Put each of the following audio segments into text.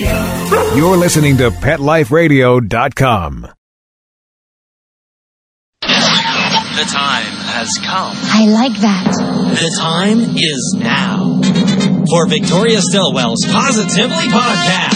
You're listening to PetLifeRadio.com. The time has come. I like that. The time is now for Victoria Stilwell's Positively Podcast.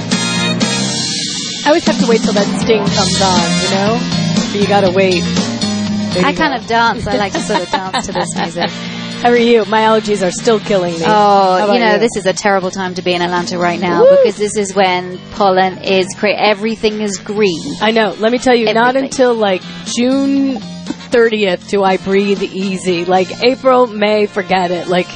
I always have to wait till that sting comes on, you know? So you gotta wait. I you kind go. of dance. I like to sort of dance to this music. How are you? My allergies are still killing me. Oh, you know, this is a terrible time to be in Atlanta right now Woo! because this is when pollen is cra- everything is green. I know. Let me tell you, not until like June 30th do I breathe easy. Like April, May, forget it. Like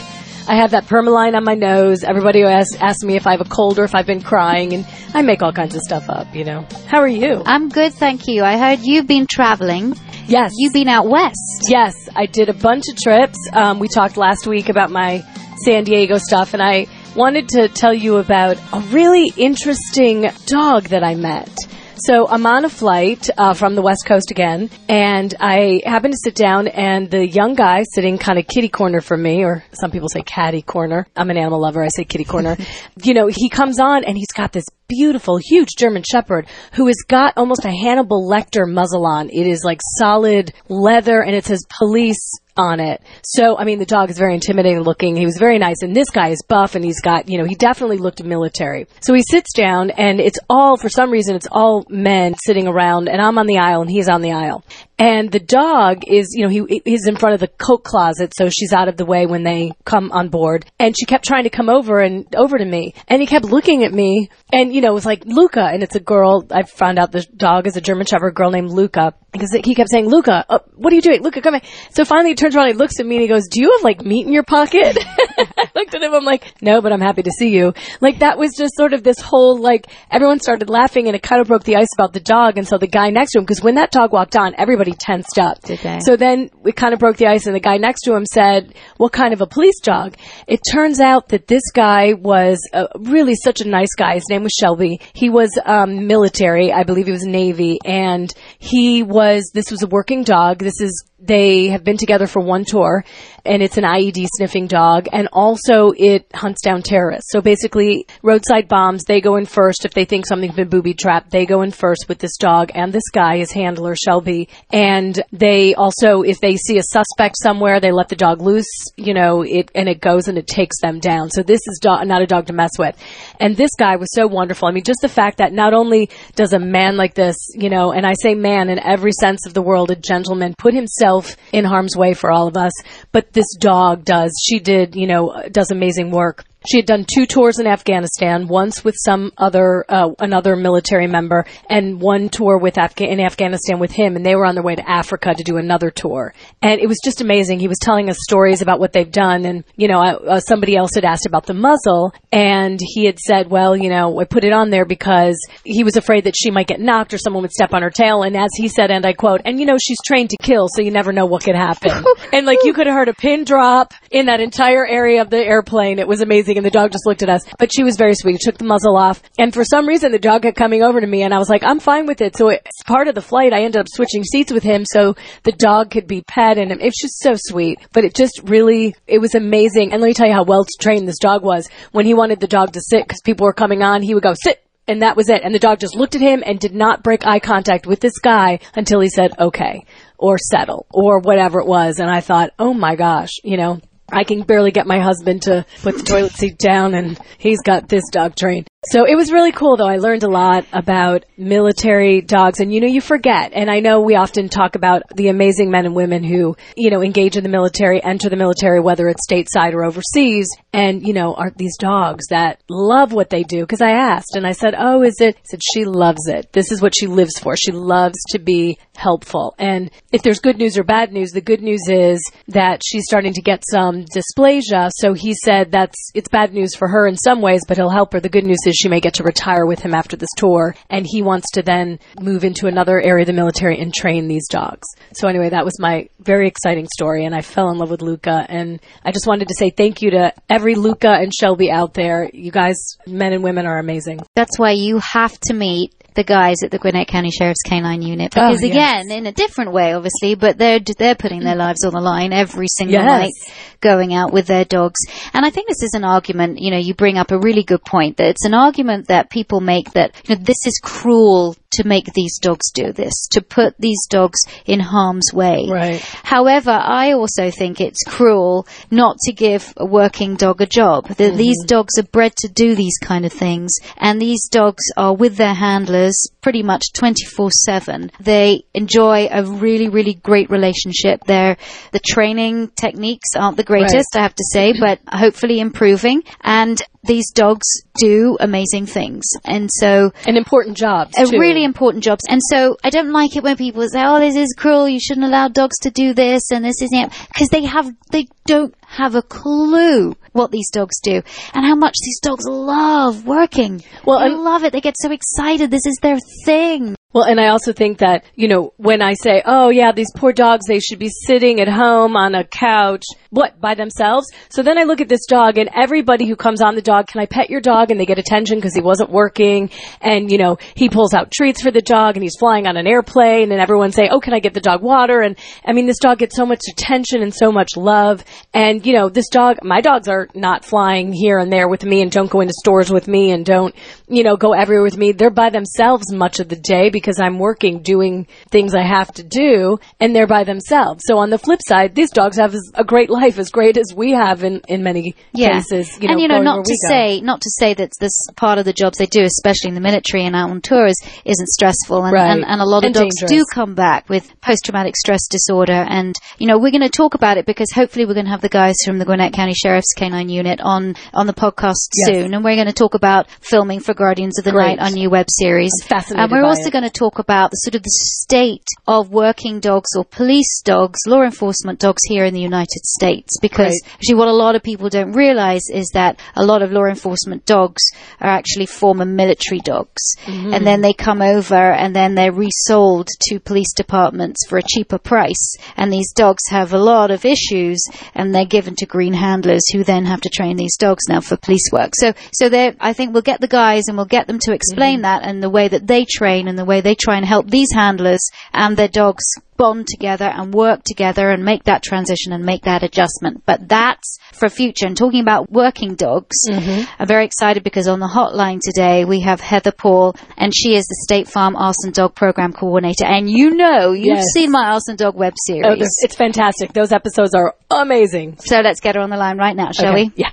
I have that permaline on my nose. Everybody asks, asks me if I have a cold or if I've been crying, and I make all kinds of stuff up, you know. How are you? I'm good, thank you. I heard you've been traveling. yes. You've been out west. Yes, I did a bunch of trips. Um, we talked last week about my San Diego stuff, and I wanted to tell you about a really interesting dog that I met. So I'm on a flight uh, from the West Coast again, and I happen to sit down, and the young guy sitting kind of kitty corner from me, or some people say catty corner. I'm an animal lover. I say kitty corner. you know, he comes on, and he's got this beautiful, huge German Shepherd who has got almost a Hannibal Lecter muzzle on. It is like solid leather, and it says police on it. So, I mean, the dog is very intimidating looking. He was very nice. And this guy is buff and he's got, you know, he definitely looked military. So he sits down and it's all, for some reason, it's all men sitting around and I'm on the aisle and he's on the aisle. And the dog is, you know, he he's in front of the coat closet, so she's out of the way when they come on board. And she kept trying to come over and over to me, and he kept looking at me, and you know, it was like Luca, and it's a girl. I found out the dog is a German Shepherd girl named Luca because he kept saying, "Luca, uh, what are you doing? Luca, come here." So finally, he turns around, and he looks at me, and he goes, "Do you have like meat in your pocket?" I looked at him. I'm like, "No, but I'm happy to see you." Like that was just sort of this whole like everyone started laughing, and it kind of broke the ice about the dog. And so the guy next to him, because when that dog walked on, everybody tensed up. Did they? So then we kind of broke the ice, and the guy next to him said, "What kind of a police dog?" It turns out that this guy was uh, really such a nice guy. His name was Shelby. He was um, military, I believe he was Navy, and he was. This was a working dog. This is they have been together for one tour and it's an IED sniffing dog and also it hunts down terrorists. So basically roadside bombs, they go in first if they think something's been booby trapped. They go in first with this dog and this guy, his handler Shelby, and they also if they see a suspect somewhere, they let the dog loose, you know, it and it goes and it takes them down. So this is do- not a dog to mess with. And this guy was so wonderful. I mean, just the fact that not only does a man like this, you know, and I say man in every sense of the world, a gentleman, put himself in harm's way for all of us, but this dog does. She did, you know, does amazing work. She had done two tours in Afghanistan, once with some other, uh, another military member, and one tour with Afga- in Afghanistan with him, and they were on their way to Africa to do another tour. And it was just amazing. He was telling us stories about what they've done, and, you know, uh, somebody else had asked about the muzzle, and he had said, well, you know, I put it on there because he was afraid that she might get knocked or someone would step on her tail, and as he said, and I quote, and you know, she's trained to kill, so you never know what could happen. and like, you could have heard a pin drop in that entire area of the airplane. It was amazing, and the dog just looked at us. But she was very sweet. Took the muzzle off, and for some reason, the dog kept coming over to me, and I was like, "I'm fine with it." So it's part of the flight. I ended up switching seats with him, so the dog could be pet, and it's just so sweet. But it just really, it was amazing. And let me tell you how well trained this dog was. When he wanted the dog to sit, because people were coming on, he would go sit. And that was it. And the dog just looked at him and did not break eye contact with this guy until he said, okay, or settle, or whatever it was. And I thought, oh my gosh, you know, I can barely get my husband to put the toilet seat down and he's got this dog trained. So it was really cool though. I learned a lot about military dogs and you know, you forget. And I know we often talk about the amazing men and women who, you know, engage in the military, enter the military, whether it's stateside or overseas. And, you know, are these dogs that love what they do. Cause I asked and I said, Oh, is it? I said, she loves it. This is what she lives for. She loves to be helpful. And if there's good news or bad news, the good news is that she's starting to get some dysplasia. So he said that's, it's bad news for her in some ways, but he'll help her. The good news is she may get to retire with him after this tour, and he wants to then move into another area of the military and train these dogs. So anyway, that was my very exciting story, and I fell in love with Luca, and I just wanted to say thank you to every Luca and Shelby out there. You guys, men and women, are amazing. That's why you have to meet the guys at the Gwinnett County Sheriff's Canine Unit Oh, because yes. again, in a different way, obviously, but they're they're putting their mm. lives on the line every single Yes. night, going out with their dogs. And I think this is an argument. You know, you bring up a really good point that it's an argument that people make that you know this is cruel to make these dogs do this, to put these dogs in harm's way. Right. However, I also think it's cruel not to give a working dog a job. That Mm-hmm. These dogs are bred to do these kind of things, and these dogs are with their handlers pretty much 24 7. They enjoy a really, really great relationship. They're, the training techniques aren't the greatest, I have to say, but hopefully improving. And these dogs do amazing things. And so, And important jobs. a too. really important jobs. And so I don't like it when people say, "Oh, this is cruel. You shouldn't allow dogs to do this and this isn't," because they have they don't have a clue what these dogs do and how much these dogs love working. Well, they and- love it. They get so excited. This is their thing. Well, and I also think that, you know, when I say, oh yeah, these poor dogs, they should be sitting at home on a couch, what, by themselves? So then I look at this dog and everybody who comes on the dog, can I pet your dog? And they get attention because he wasn't working. And, you know, he pulls out treats for the dog and he's flying on an airplane and everyone say, oh, can I get the dog water? And I mean, this dog gets so much attention and so much love. And, you know, this dog, my dogs are not flying here and there with me and don't go into stores with me and don't, you know, go everywhere with me. They're by themselves much of the day because I'm working doing things I have to do and they're by themselves. So on the flip side, these dogs have a great life, as great as we have in, in many cases. You know, and you know, not to say, not to say that this part of the jobs they do, especially in the military and out on tours, isn't stressful. And, Right. and, and a lot of And dogs dangerous. do come back with post-traumatic stress disorder. And you know, we're going to talk about it because hopefully we're going to have the guys from the Gwinnett County Sheriff's Canine Unit on on the podcast Yes. soon, and we're going to talk about filming for Guardians of the Great. Night, our new web series. I'm fascinated And we're also it. going to talk about the sort of the state of working dogs or police dogs, law enforcement dogs here in the United States. Because Great. actually, what a lot of people don't realize is that a lot of law enforcement dogs are actually former military dogs. Mm-hmm. And then they come over and then they're resold to police departments for a cheaper price. And these dogs have a lot of issues and they're given to green handlers who then have to train these dogs now for police work. So, so I think we'll get the guys and we'll get them to explain that and the way that they train and the way they try and help these handlers and their dogs bond together and work together and make that transition and make that adjustment. But that's for future. And talking about working dogs, mm-hmm. I'm very excited because on the hotline today we have Heather Paul and she is the State Farm Arson Dog Program Coordinator. And you know, you've Yes. seen my Arson Dog web Oh, series. they're- it's fantastic. Those episodes are amazing. so let's get her on the line right now, shall Okay. we? Yeah.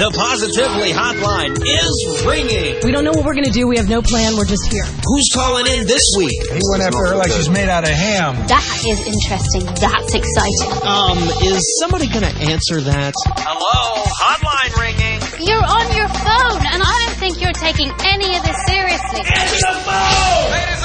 The Positively Hotline is ringing. We don't know what we're going to do. We have no plan. We're just here. Who's calling in this week? He went after her like she's made out of ham. That is interesting. That's exciting. Um, is somebody gonna answer that? Hello, hotline ringing. You're on your phone, and I don't think you're taking any of this seriously. Answer the phone!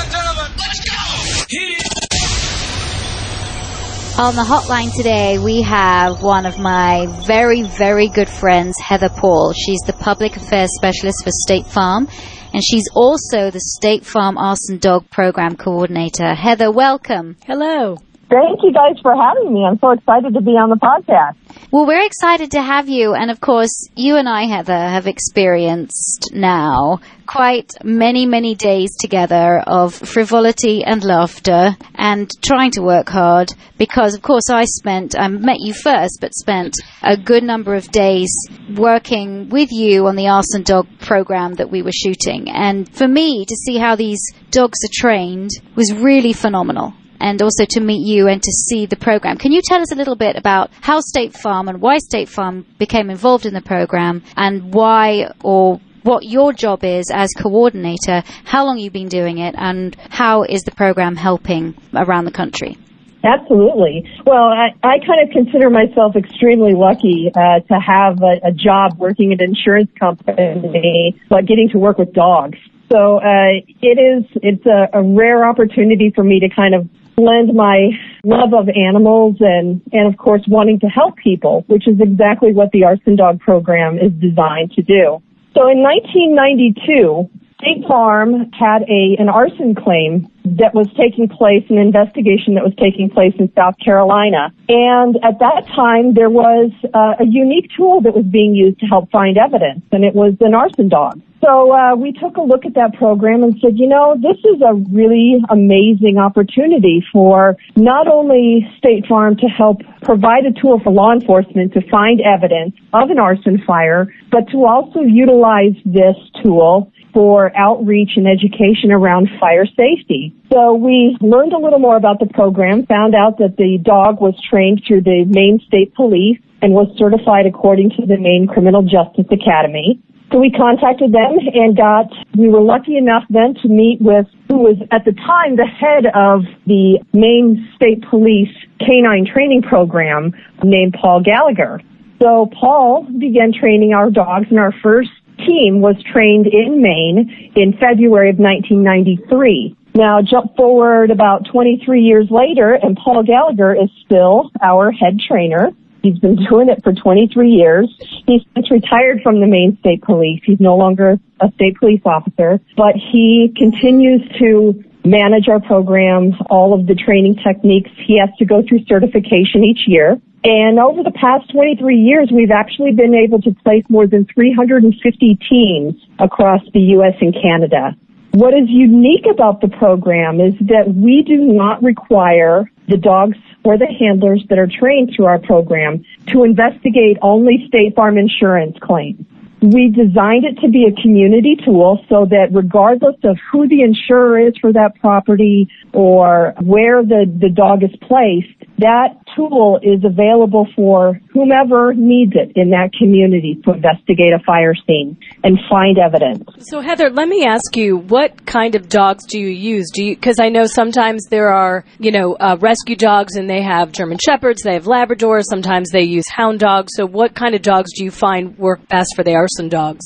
On the hotline today, we have one of my very, very good friends, Heather Paul. She's the public affairs specialist for State Farm, and she's also the State Farm Arson Dog Program Coordinator. Heather, welcome. Hello. Thank you guys for having me. I'm so excited to be on the podcast. Well, we're excited to have you, and of course, you and I, Heather, uh, have experienced now quite many, many days together of frivolity and laughter and trying to work hard because, of course, I spent, I met you first, but spent a good number of days working with you on the Arson Dog program that we were shooting. And for me, to see how these dogs are trained was really phenomenal and also to meet you and to see the program. Can you tell us a little bit about how State Farm and why State Farm became involved in the program and why or what your job is as coordinator, how long you've been doing it, and how is the program helping around the country? Absolutely. Well, I, I kind of consider myself extremely lucky uh, to have a, a job working at an insurance company, but getting to work with dogs. So uh, it is it's a, a rare opportunity for me to kind of blend my love of animals and and of course wanting to help people, which is exactly what the Arson Dog program is designed to do. So in 1992, State Farm had a an arson claim that was taking place, an investigation that was taking place in South Carolina. And at that time, there was uh, a unique tool that was being used to help find evidence, and it was an arson dog. So uh, we took a look at that program and said, you know, this is a really amazing opportunity for not only State Farm to help provide a tool for law enforcement to find evidence of an arson fire, but to also utilize this tool for outreach and education around fire safety. So we learned a little more about the program, found out that the dog was trained through the Maine State Police and was certified according to the Maine Criminal Justice Academy. So we contacted them and got, we were lucky enough then to meet with who was at the time the head of the Maine State Police Canine Training Program named Paul Gallagher. So Paul began training our dogs and our first team was trained in Maine in February of 1993. Now jump forward about 23 years later and Paul Gallagher is still our head trainer. He's been doing it for 23 years. He's retired from the Maine State Police. He's no longer a state police officer, but he continues to manage our program, all of the training techniques. He has to go through certification each year. And over the past 23 years, we've actually been able to place more than 350 teams across the U.S. and Canada. What is unique about the program is that we do not require the dogs or the handlers that are trained through our program to investigate only State Farm insurance claims. We designed it to be a community tool so that regardless of who the insurer is for that property or where the, the dog is placed, that tool is available for whomever needs it in that community to investigate a fire scene and find evidence. So Heather, let me ask you, what kind of dogs do you use? Do you because I know sometimes there are, you know, uh, rescue dogs and they have German shepherds, they have Labradors, sometimes they use hound dogs. So what kind of dogs do you find work best for the arson dogs?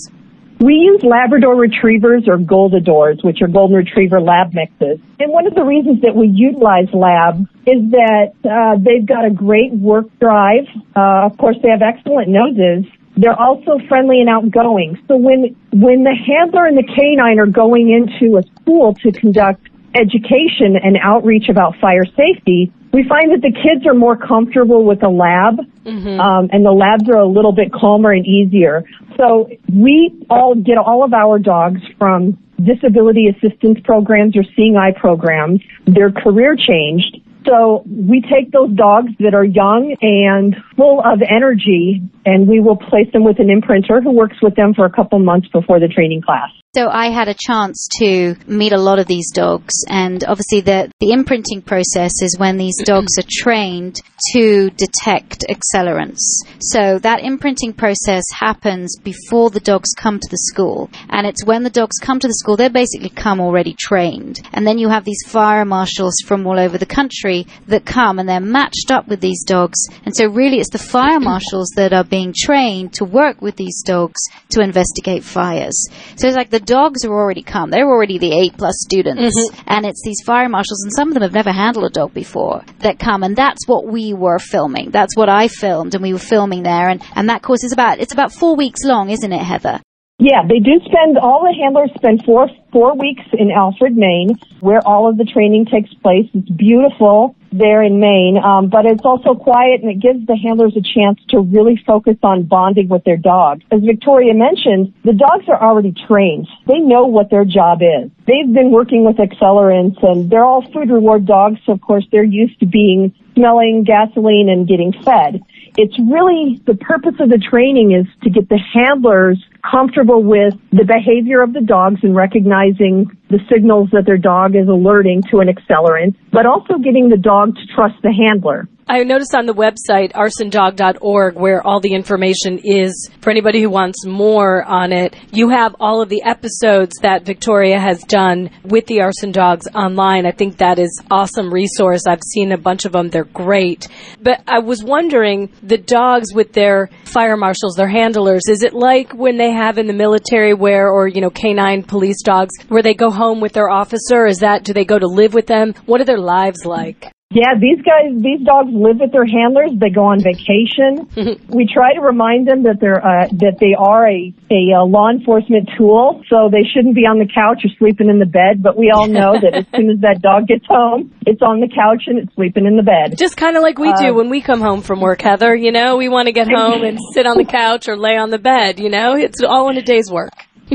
We use Labrador retrievers or Goldadors, which are golden retriever lab mixes. And one of the reasons that we utilize lab is that uh, they've got a great work drive. Uh, of course, they have excellent noses. They're also friendly and outgoing. So when when the handler and the canine are going into a school to conduct education and outreach about fire safety, we find that the kids are more comfortable with the lab, mm-hmm. um, and the labs are a little bit calmer and easier. So we all get all of our dogs from disability assistance programs or seeing eye programs. They're career changed. So we take those dogs that are young and full of energy and we will place them with an imprinter who works with them for a couple months before the training class. So I had a chance to meet a lot of these dogs, and obviously the, the imprinting process is when these dogs are trained to detect accelerants. So that imprinting process happens before the dogs come to the school, and it's when the dogs come to the school, they basically come already trained. And then you have these fire marshals from all over the country that come and they're matched up with these dogs. And so really it's the fire marshals that are being trained to work with these dogs to investigate fires. So it's like the dogs are already come. They're already the A plus students. Mm-hmm. And it's these fire marshals, and some of them have never handled a dog before, that come. And that's what we were filming. That's what I filmed, and we were filming there. And, and that course is about, it's about four weeks long, isn't it, Heather? Yeah, they do spend, all the handlers spend four, four weeks in Alfred, Maine, where all of the training takes place. It's beautiful there in Maine, um, but it's also quiet and it gives the handlers a chance to really focus on bonding with their dog. As Victoria mentioned, the dogs are already trained. They know what their job is. They've been working with accelerants and they're all food reward dogs, so of course they're used to being smelling gasoline and getting fed. It's really the purpose of the training is to get the handlers comfortable with the behavior of the dogs and recognizing the signals that their dog is alerting to an accelerant, but also getting the dog to trust the handler. I noticed on the website arsondog.org where all the information is for anybody who wants more on it. You have all of the episodes that Victoria has done with the arson dogs online. I think that is awesome resource. I've seen a bunch of them. They're great. But I was wondering the dogs with their fire marshals, their handlers, is it like when they have in the military where or you know canine police dogs where they go home with their officer? Is that do they go to live with them? What are their lives like? Yeah, these guys, these dogs live with their handlers. They go on vacation. we try to remind them that they're uh, that they are a, a uh, law enforcement tool, so they shouldn't be on the couch or sleeping in the bed. But we all know that as soon as that dog gets home, it's on the couch and it's sleeping in the bed. Just kind of like we do when we come home from work, Heather. You know, we want to get home and sit on the couch or lay on the bed. You know, it's all in a day's work.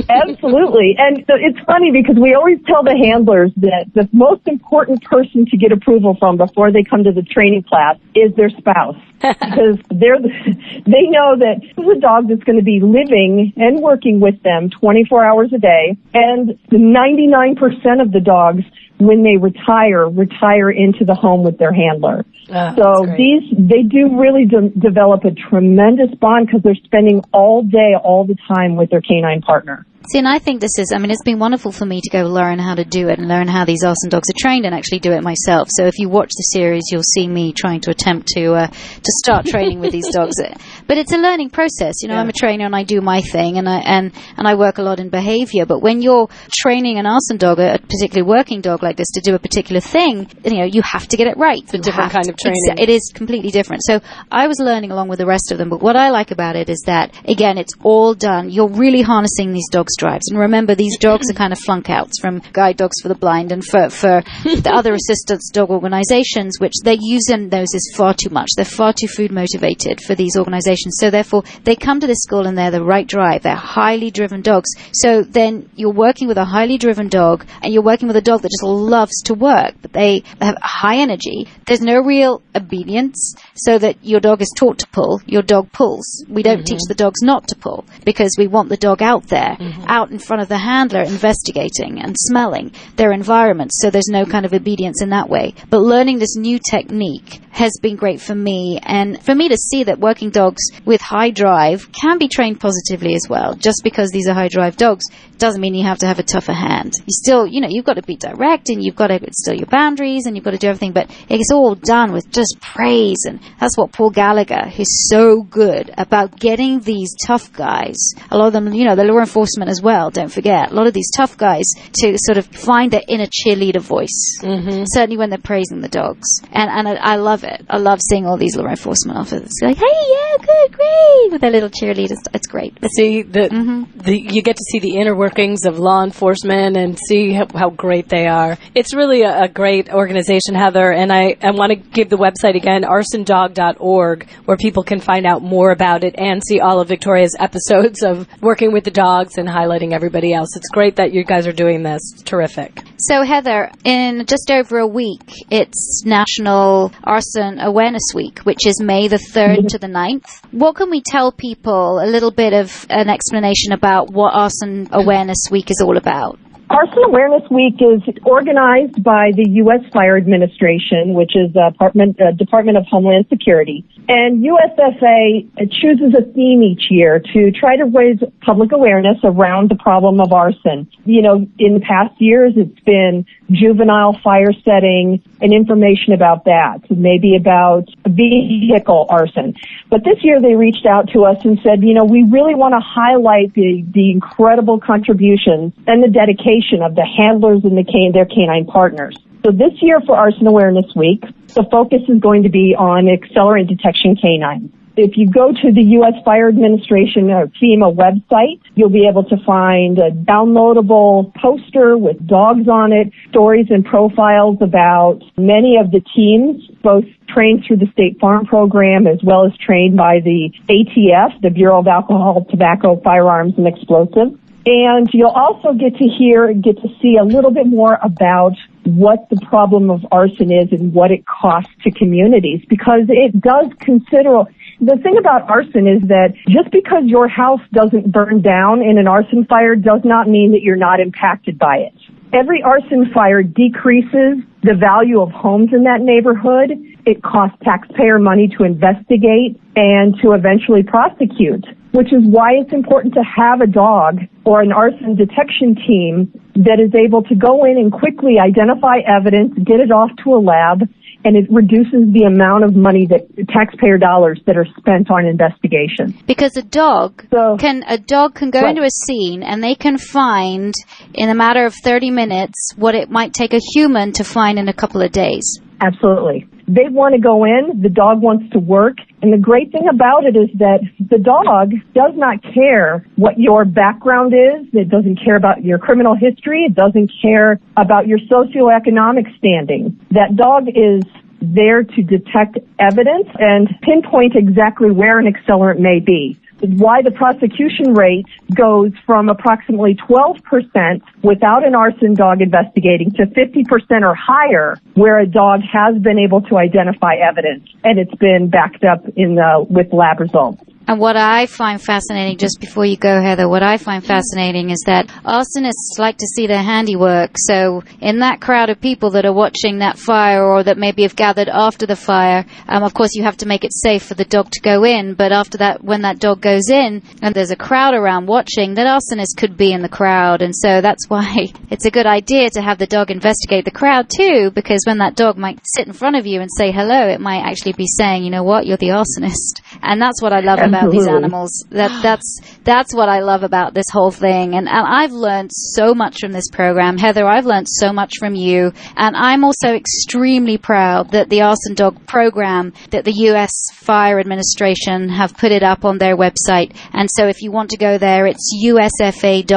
Absolutely. And so it's funny because we always tell the handlers that the most important person to get approval from before they come to the training class is their spouse. Because they're they know that this is a dog that's going to be living and working with them 24 hours a day. And 99% of the dogs when they retire, retire into the home with their handler. Ah, so these, they do really de- develop a tremendous bond because they're spending all day, all the time with their canine partner. See, and I think this is, I mean, it's been wonderful for me to go learn how to do it and learn how these arson dogs are trained and actually do it myself. So if you watch the series, you'll see me trying to attempt to, uh, to start training with these dogs. But it's a learning process. You know, I'm a trainer and I do my thing and I, and, and I work a lot in behavior. But when you're training an arson dog, a particularly working dog like this, to do a particular thing, you know, you have to get it right. It's a different kind of training. it is completely different. So I was learning along with the rest of them. But what I like about it is that, again, it's all done. You're really harnessing these dogs' drives. And remember, these dogs are kind of flunk outs from guide dogs for the blind and for, for the other assistance dog organizations, which they're using those is far too much. They're far too food motivated for these organizations. So therefore, they come to this school and they're the right drive. They're highly driven dogs. So then you're working with a highly driven dog and you're working with a dog that just loves to work, but they have high energy. There's no real obedience so that your dog is taught to pull, your dog pulls. We don't mm-hmm. teach the dogs not to pull because we want the dog out there, mm-hmm. out in front of the handler investigating and smelling their environment so there's no kind of obedience in that way. But learning this new technique has been great for me and for me to see that working dogs with high drive can be trained positively as well. Just because these are high drive dogs doesn't mean you have to have a tougher hand. You still, you know, you've got to be direct and you've got to still your boundaries and you've got to do everything, but it's all done with just praise and that's what Paul Gallagher is so good about getting these tough guys. A lot of them, you know, the law enforcement as well, don't forget. A lot of these tough guys to sort of find their inner cheerleader voice. Mm-hmm. Certainly when they're praising the dogs. And, and I, I love it. I love seeing all these law enforcement officers like, hey, yeah, good, great, with their little cheerleaders. It's great. See the, mm-hmm. the you get to see the inner workings of law enforcement and see how, how great they are. It's really a, a great organization, Heather. And I, I want to give the website again, arsondog.org, where people can find out more about it and see all of Victoria's episodes of working with the dogs and highlighting everybody else. It's great that you guys are doing this. It's terrific. So, Heather, in just over a week, it's National Arson Awareness Week, which is May the 3rd mm-hmm. to the 9th. What can we tell people a little bit of an explanation about what Arson Awareness Week is all about? Arson Awareness Week is organized by the U.S. Fire Administration, which is the Department, uh, Department of Homeland Security. And USFA chooses a theme each year to try to raise public awareness around the problem of arson. You know, in the past years, it's been juvenile fire setting and information about that, maybe about vehicle arson. But this year they reached out to us and said, you know, we really want to highlight the, the incredible contributions and the dedication of the handlers and the can, their canine partners. So this year for Arson Awareness Week, the focus is going to be on accelerant detection canines. If you go to the U.S. Fire Administration or FEMA website, you'll be able to find a downloadable poster with dogs on it, stories and profiles about many of the teams, both trained through the State Farm Program as well as trained by the ATF, the Bureau of Alcohol, Tobacco, Firearms, and Explosives. And you'll also get to hear, and get to see a little bit more about what the problem of arson is and what it costs to communities because it does consider, the thing about arson is that just because your house doesn't burn down in an arson fire does not mean that you're not impacted by it. Every arson fire decreases the value of homes in that neighborhood. It costs taxpayer money to investigate and to eventually prosecute, which is why it's important to have a dog or an arson detection team that is able to go in and quickly identify evidence, get it off to a lab, and it reduces the amount of money that taxpayer dollars that are spent on investigation. Because a dog So- can a dog can go Right. into a scene and they can find in a matter of 30 minutes what it might take a human to find in a couple of days. Absolutely. They want to go in, the dog wants to work, and the great thing about it is that the dog does not care what your background is. It doesn't care about your criminal history. It doesn't care about your socioeconomic standing. That dog is there to detect evidence and pinpoint exactly where an accelerant may be why the prosecution rate goes from approximately 12% without an arson dog investigating to 50% or higher where a dog has been able to identify evidence and it's been backed up in the, with lab results. And what I find fascinating, just before you go, Heather, what I find fascinating is that arsonists like to see their handiwork. So, in that crowd of people that are watching that fire or that maybe have gathered after the fire, um, of course, you have to make it safe for the dog to go in. But after that, when that dog goes in and there's a crowd around watching, that arsonist could be in the crowd. And so that's why it's a good idea to have the dog investigate the crowd too, because when that dog might sit in front of you and say hello, it might actually be saying, you know what, you're the arsonist. And that's what I love about these animals. That that's that's what I love about this whole thing. And, and I've learned so much from this program, Heather. I've learned so much from you, and I'm also extremely proud that the Arson Dog program that the U.S. Fire Administration have put it up on their website. And so, if you want to go there, it's usfa.fema.gov.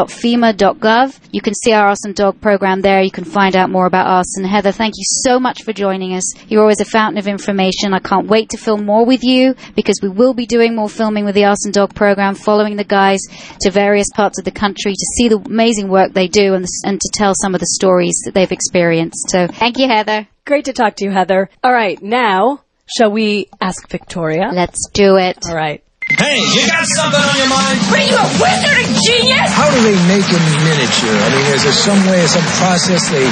You can see our Arson Dog program there. You can find out more about arson. Heather, thank you so much for joining us. You're always a fountain of information. I can't wait to film more with you because we will be doing more filming with the Arson Dog program, following the guys to various parts of the country to see the amazing work they do and, and to tell some of the stories that they've experienced. So thank you, Heather. Great to talk to you, Heather. All right, now, shall we ask Victoria? Let's do it. All right. Hey, you got something on your mind? What are you, a wizard, a genius? How do they make a miniature? I mean, is there some way, some process they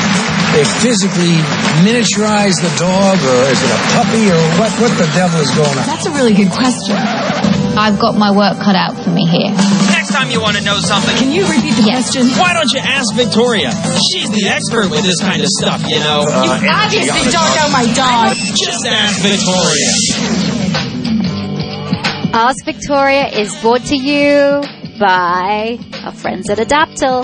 they physically miniaturize the dog, or is it a puppy, or what? What the devil is going on? That's a really good question. I've got my work cut out for me here. Next time you want to know something, Can you repeat the Yes. question? why don't you ask Victoria? She's the expert with this kind of stuff, you know. You obviously don't know my dog. Just ask Victoria. Ask Victoria is brought to you by our friends at Adaptil.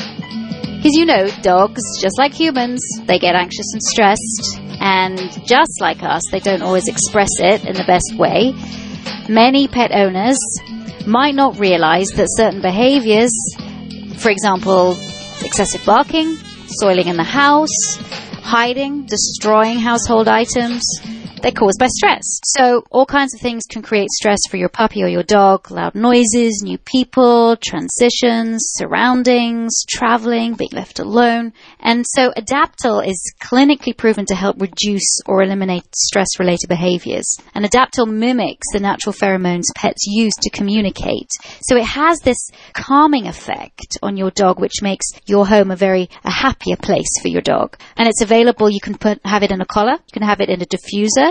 Because you know, dogs, just like humans, they get anxious and stressed, and just like us, they don't always express it in the best way. Many pet owners might not realize that certain behaviors, for example, excessive barking, soiling in the house, hiding, destroying household items, they're caused by stress. So all kinds of things can create stress for your puppy or your dog. Loud noises, new people, transitions, surroundings, traveling, being left alone. And so Adaptil is clinically proven to help reduce or eliminate stress related behaviors. And Adaptil mimics the natural pheromones pets use to communicate. So it has this calming effect on your dog, which makes your home a very a happier place for your dog. And it's available. You can put have it in a collar. You can have it in a diffuser,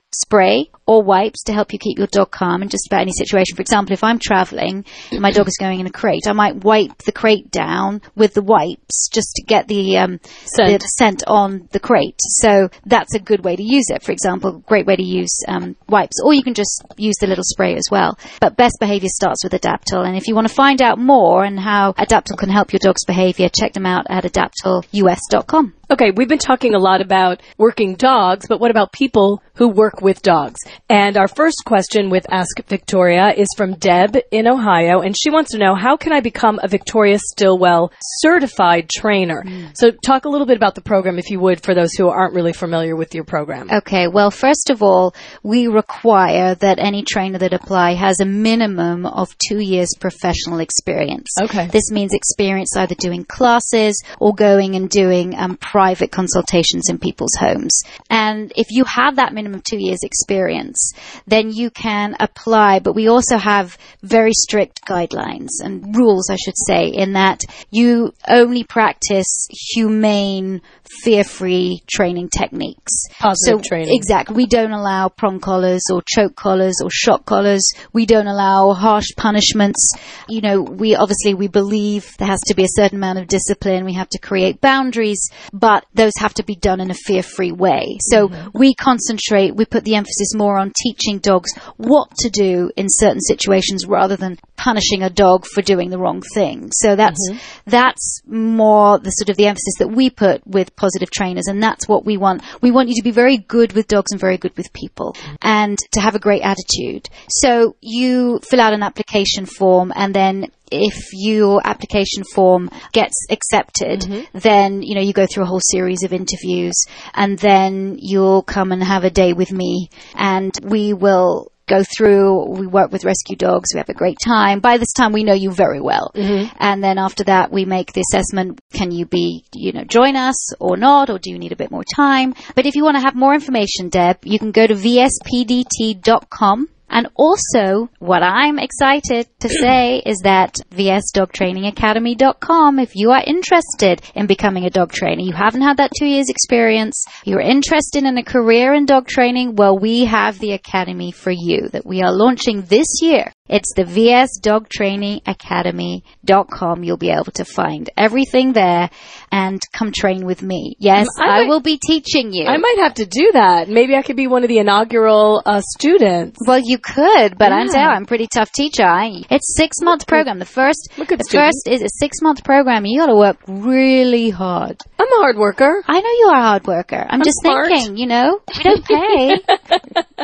spray, or wipes to help you keep your dog calm in just about any situation. For example, if I'm traveling and my dog is going in a crate, I might wipe the crate down with the wipes just to get the um, Scent. the scent on the crate. So that's a good way to use it. For example, great way to use um, wipes, or you can just use the little spray as well. But best behavior starts with Adaptil. And if you want to find out more and how Adaptil can help your dog's behavior, check them out at adaptilus.com. Okay, we've been talking a lot about working dogs, but what about people who work with dogs? And our first question with Ask Victoria is from Deb in Ohio, and she wants to know how can I become a Victoria Stilwell certified trainer? So, talk a little bit about the program, if you would, for those who aren't really familiar with your program. Okay, well, first of all, we require that any trainer that apply has a minimum of two years professional experience. Okay. This means experience either doing classes or going and doing um, private consultations in people's homes. And if you have that minimum of two years experience, then you can apply. But we also have very strict guidelines and rules, I should say, in that you only practice humane, fear-free training techniques. Positive so, training. Exactly. We don't allow prong collars or choke collars or shock collars. We don't allow harsh punishments. You know, we obviously we believe there has to be a certain amount of discipline. We have to create boundaries, but those have to be done in a fear-free way. So mm-hmm. we concentrate. We put put the emphasis more on teaching dogs what to do in certain situations rather than punishing a dog for doing the wrong thing. So that's mm-hmm. that's more the sort of the emphasis that we put with positive trainers, and that's what we want. We want you to be very good with dogs and very good with people, and to have a great attitude. So you fill out an application form, and then if your application form gets accepted, mm-hmm. then you know you go through a whole series of interviews, and then you'll come and have a day with me, and we will go through. We work with rescue dogs. We have a great time. By this time, we know you very well, mm-hmm. and then after that, we make the assessment. Can you be, you know, join us or not, or do you need a bit more time? But if you want to have more information, Deb, you can go to vspdt.com. And also, what I'm excited to say is that vsdogtrainingacademy.com, if you are interested in becoming a dog trainer, you haven't had that two years experience, you're interested in a career in dog training, well, we have the academy for you that we are launching this year. It's the vsdogtrainingacademy.com. You'll be able to find everything there and come train with me. Yes, I I, will be teaching you. I might have to do that. Maybe I could be one of the inaugural uh, students. Well, you could, but I'm Yeah. I'm a pretty tough teacher. I, it's six month program. The first, Look at the student. first is a six month program. You got to work really hard. I'm a hard worker. I know you are a hard worker. I'm, just smart. thinking, you know, we don't pay.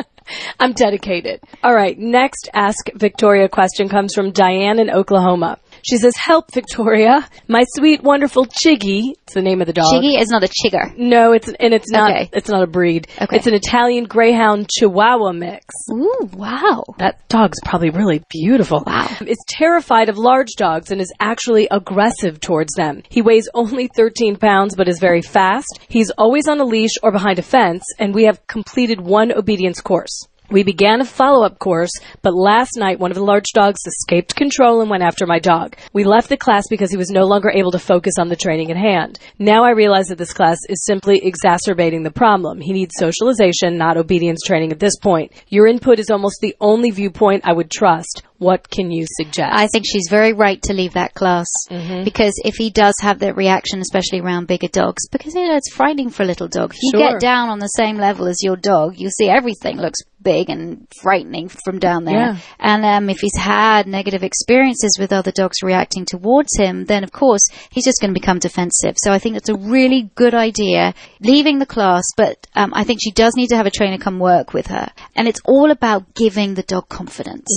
I'm dedicated. All right, next Ask Victoria question comes from Diane in Oklahoma. She says, Help, Victoria. My sweet, wonderful Chiggy, it's the name of the dog. Chiggy is not a chigger. No, it's and it's not. Okay. It's not a breed. Okay. It's an Italian Greyhound Chihuahua mix. Ooh, wow. That dog's probably really beautiful. Wow. Is terrified of large dogs and is actually aggressive towards them. He weighs only 13 pounds but is very fast. He's always on a leash or behind a fence, and we have completed one obedience course. We began a follow up course, but last night one of the large dogs escaped control and went after my dog. We left the class because he was no longer able to focus on the training at hand. Now I realize that this class is simply exacerbating the problem. He needs socialization, not obedience training at this point. Your input is almost the only viewpoint I would trust. What can you suggest? I think she's very right to leave that class Mm-hmm. because if he does have that reaction, especially around bigger dogs, because you know it's frightening for a little dog. If you Sure. get down on the same level as your dog, you'll see everything looks big and frightening from down there. Yeah. And um, if he's had negative experiences with other dogs reacting towards him, then of course he's just going to become defensive. So I think it's a really good idea leaving the class, but um, I think she does need to have a trainer come work with her. And it's all about giving the dog confidence.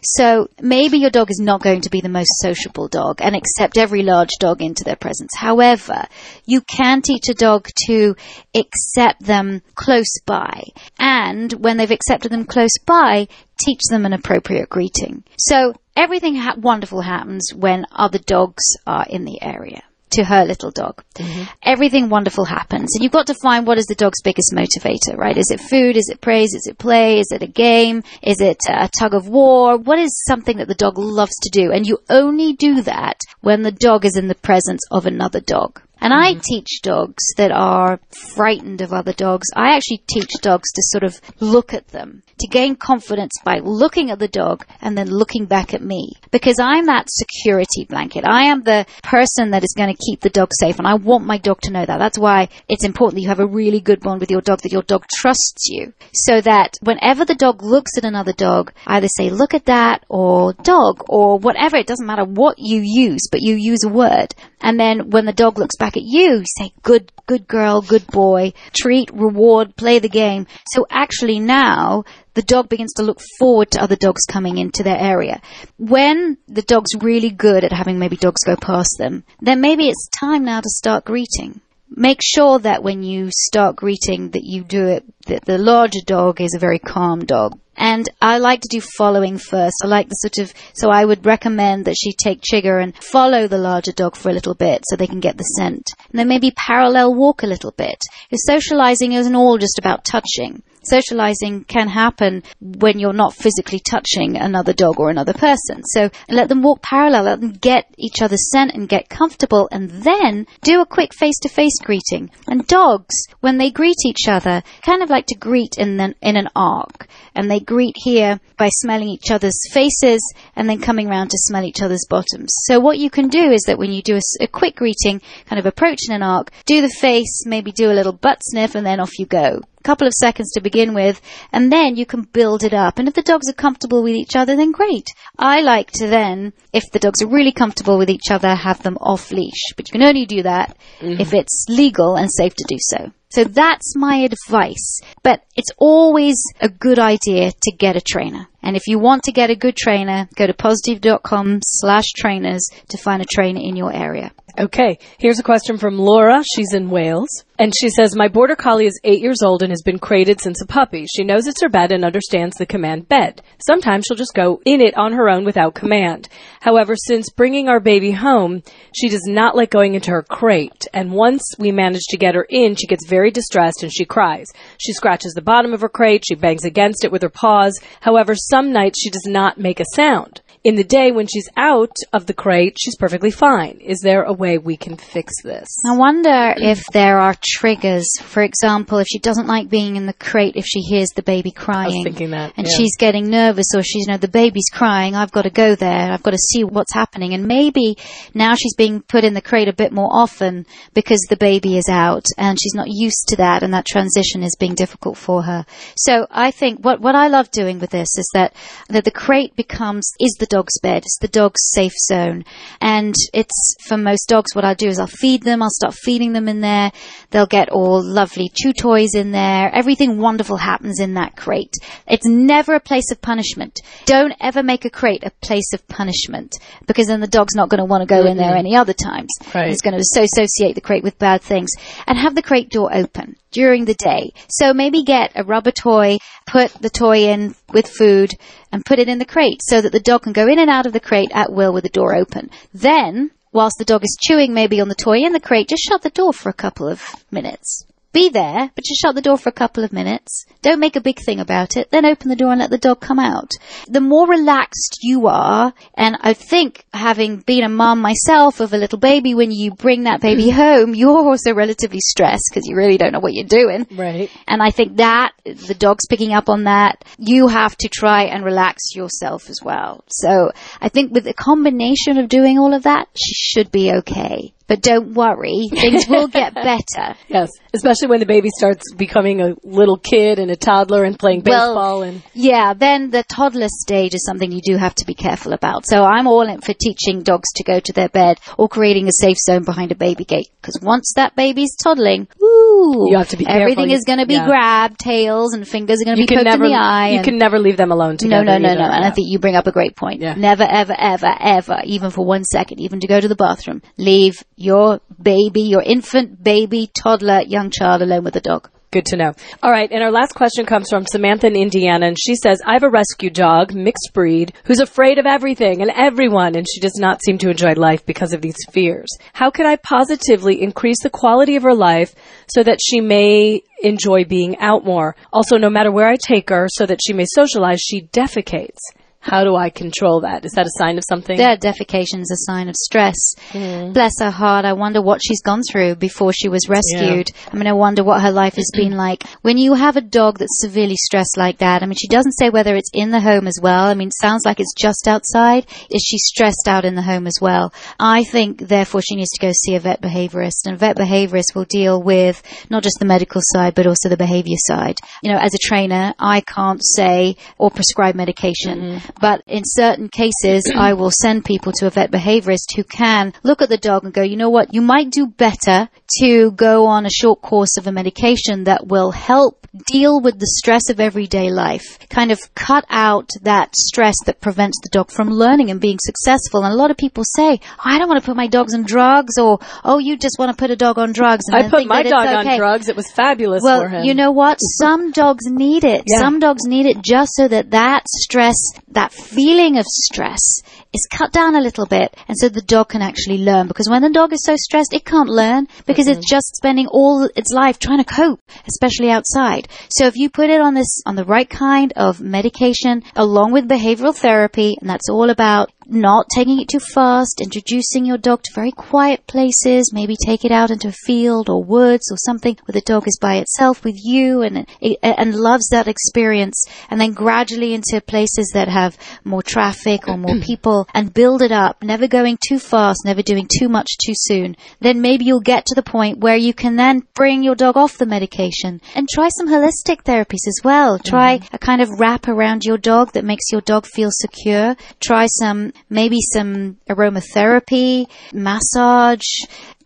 So maybe your dog is not going to be the most sociable dog and accept every large dog into their presence. However, you can teach a dog to accept them close by. And when they've accepted them close by, teach them an appropriate greeting. So everything ha- wonderful happens when other dogs are in the area. To her little dog. Mm-hmm. Everything wonderful happens. And you've got to find what is the dog's biggest motivator, right? Is it food? Is it praise? Is it play? Is it a game? Is it a tug of war? What is something that the dog loves to do? And you only do that when the dog is in the presence of another dog. And I mm-hmm. teach dogs that are frightened of other dogs. I actually teach dogs to sort of look at them, to gain confidence by looking at the dog and then looking back at me. Because I'm that security blanket. I am the person that is going to keep the dog safe. And I want my dog to know that. That's why it's important that you have a really good bond with your dog, that your dog trusts you. So that whenever the dog looks at another dog, either say, look at that, or dog, or whatever. It doesn't matter what you use, but you use a word. And then when the dog looks back at you, you say, good, good girl, good boy, treat, reward, play the game. So actually now, the dog begins to look forward to other dogs coming into their area. When the dog's really good at having maybe dogs go past them, then maybe it's time now to start greeting. Make sure that when you start greeting that you do it, that the larger dog is a very calm dog. And I like to do following first. I like the sort of, so I would recommend that she take Chigger and follow the larger dog for a little bit so they can get the scent. And then maybe parallel walk a little bit. Because socializing isn't all just about touching. Socializing can happen when you're not physically touching another dog or another person. So let them walk parallel, let them get each other's scent and get comfortable and then do a quick face to face greeting. And dogs, when they greet each other, kind of like to greet in an, in an arc. And they greet here by smelling each other's faces and then coming round to smell each other's bottoms. So what you can do is that when you do a quick greeting, kind of approach in an arc, do the face, maybe do a little butt sniff and then off you go. Couple of seconds to begin with, and then you can build it up. And if the dogs are comfortable with each other, then great. I like to then, if the dogs are really comfortable with each other, have them off leash. But you can only do that mm-hmm. if it's legal and safe to do so. So that's my advice. But it's always a good idea to get a trainer. And if you want to get a good trainer, go to positive.com slash trainers to find a trainer in your area. Okay, here's a question from Laura. She's in Wales. And she says, My border collie is eight years old and has been crated since a puppy. She knows it's her bed and understands the command bed. Sometimes she'll just go in it on her own without command. However, since bringing our baby home, she does not like going into her crate. And once we manage to get her in, she gets very distressed and she cries. She scratches the bottom of her crate. She bangs against it with her paws. However, some nights she does not make a sound. In the day when she's out of the crate, she's perfectly fine. Is there a way we can fix this? I wonder if there are triggers. For example, if she doesn't like being in the crate, if she hears the baby crying, thinking that, and yeah. she's getting nervous, or she's, you know, the baby's crying, I've got to go there. I've got to see what's happening. And maybe now she's being put in the crate a bit more often because the baby is out and she's not used to that, and that transition is being difficult for her. So I think what what I love doing with this is that that the crate becomes is the dog's bed. It's the dog's safe zone. And it's for most dogs, what I'll do is I'll feed them. I'll start feeding them in there. They'll get all lovely chew toys in there. Everything wonderful happens in that crate. It's never a place of punishment. Don't ever make a crate a place of punishment because then the dog's not going to want to go in there any other times. Right. It's going to associate the crate with bad things. And have the crate door open during the day. So maybe get a rubber toy, put the toy in with food, and put it in the crate so that the dog can go in and out of the crate at will with the door open. Then, whilst the dog is chewing maybe on the toy in the crate, just shut the door for a couple of minutes. Be there, but just shut the door for a couple of minutes. Don't make a big thing about it. Then open the door and let the dog come out. The more relaxed you are, and I think having been a mom myself of a little baby, when you bring that baby mm. home, you're also relatively stressed because you really don't know what you're doing. Right. And I think that the dog's picking up on that. You have to try and relax yourself as well. So I think with a combination of doing all of that, she should be okay. But don't worry, things will get better. Yes, especially when the baby starts becoming a little kid and a toddler and playing baseball Well, and Yeah, then the toddler stage is something you do have to be careful about. So I'm all in for teaching dogs to go to their bed or creating a safe zone behind a baby gate. Because once that baby's toddling, woo, You have to be careful. everything is going to be yeah. grabbed, tails and fingers are going to be poked never in the eye. you can never leave them alone no, together. no, no, either. no. And I think you bring up a great point. Yeah. Never, ever, ever, ever, even for one second, even to go to the bathroom, leave your baby, your infant baby, toddler, young child alone with a dog. Good to know. All right, and our last question comes from Samantha in Indiana, and she says, I have a rescue dog, mixed breed, who's afraid of everything and everyone, and she does not seem to enjoy life because of these fears. How can I positively increase the quality of her life so that she may enjoy being out more? Also, no matter where I take her, so that she may socialize, she defecates. How do I control that? Is that a sign of something? Their defecation's a sign of stress. Mm-hmm. Bless her heart. I wonder what she's gone through before she was rescued. I mean, I wonder what her life has been like. When you have a dog that's severely stressed like that, I mean, she doesn't say whether it's in the home as well. I mean, it sounds like it's just outside. Is she stressed out in the home as well? I think, therefore, she needs to go see a vet behaviorist. And a vet behaviorist will deal with not just the medical side, but also the behavior side. You know, as a trainer, I can't say or prescribe medication. Mm-hmm. But in certain cases, I will send people to a vet behaviorist who can look at the dog and go, you know what, you might do better to go on a short course of a medication that will help deal with the stress of everyday life. Kind of cut out that stress that prevents the dog from learning and being successful. And a lot of people say, oh, I don't want to put my dogs on drugs or, oh, you just want to put a dog on drugs. And I put my dog okay. on drugs. It was fabulous Well, for him. you know what? Some dogs need it. Yeah. Some dogs need it just so that that stress, that feeling of stress is cut down a little bit and so the dog can actually learn because when the dog is so stressed, it can't learn because it's mm-hmm. just spending all its life trying to cope, especially outside. So if you put it on this, on the right kind of medication along with behavioral therapy, and that's all about not taking it too fast, introducing your dog to very quiet places, maybe take it out into a field or woods or something where the dog is by itself with you and eh, and loves that experience, and then gradually into places that have more traffic or more people, and build it up, never going too fast, never doing too much too soon, then maybe you'll get to the point where you can then bring your dog off the medication and try some holistic therapies as well. Try mm-hmm. a kind of wrap around your dog that makes your dog feel secure. Try some, maybe some aromatherapy, massage.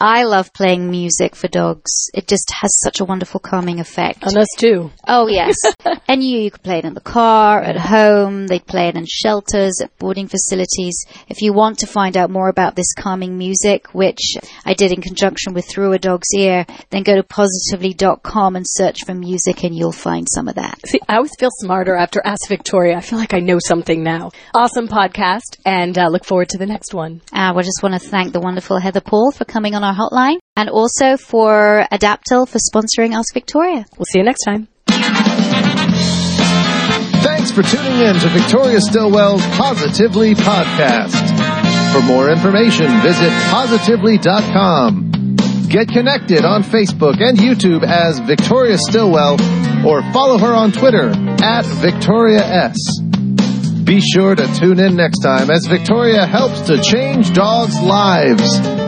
I love playing music for dogs. It just has such a wonderful calming effect. On us too. Oh yes. and you, you could play it in the car, at home. They play it in shelters, at boarding facilities. If you want to find out more about this calming music, which I did in conjunction with Through a Dog's Ear, then go to positively.com and search for music and you'll find some of that. See, I always feel smarter after Ask Victoria. I feel like I know something now. Awesome podcast, and uh, look forward to the next one. Uh, we just want to thank the wonderful Heather Paul for coming on our hotline and also for Adaptil for sponsoring Ask Victoria. We'll see you next time. Thanks for tuning in to Victoria Stilwell's Positively podcast. For more information, visit positively.com. Get connected on Facebook and YouTube as Victoria Stilwell or follow her on Twitter at Victoria S. Be sure to tune in next time as Victoria helps to change dogs' lives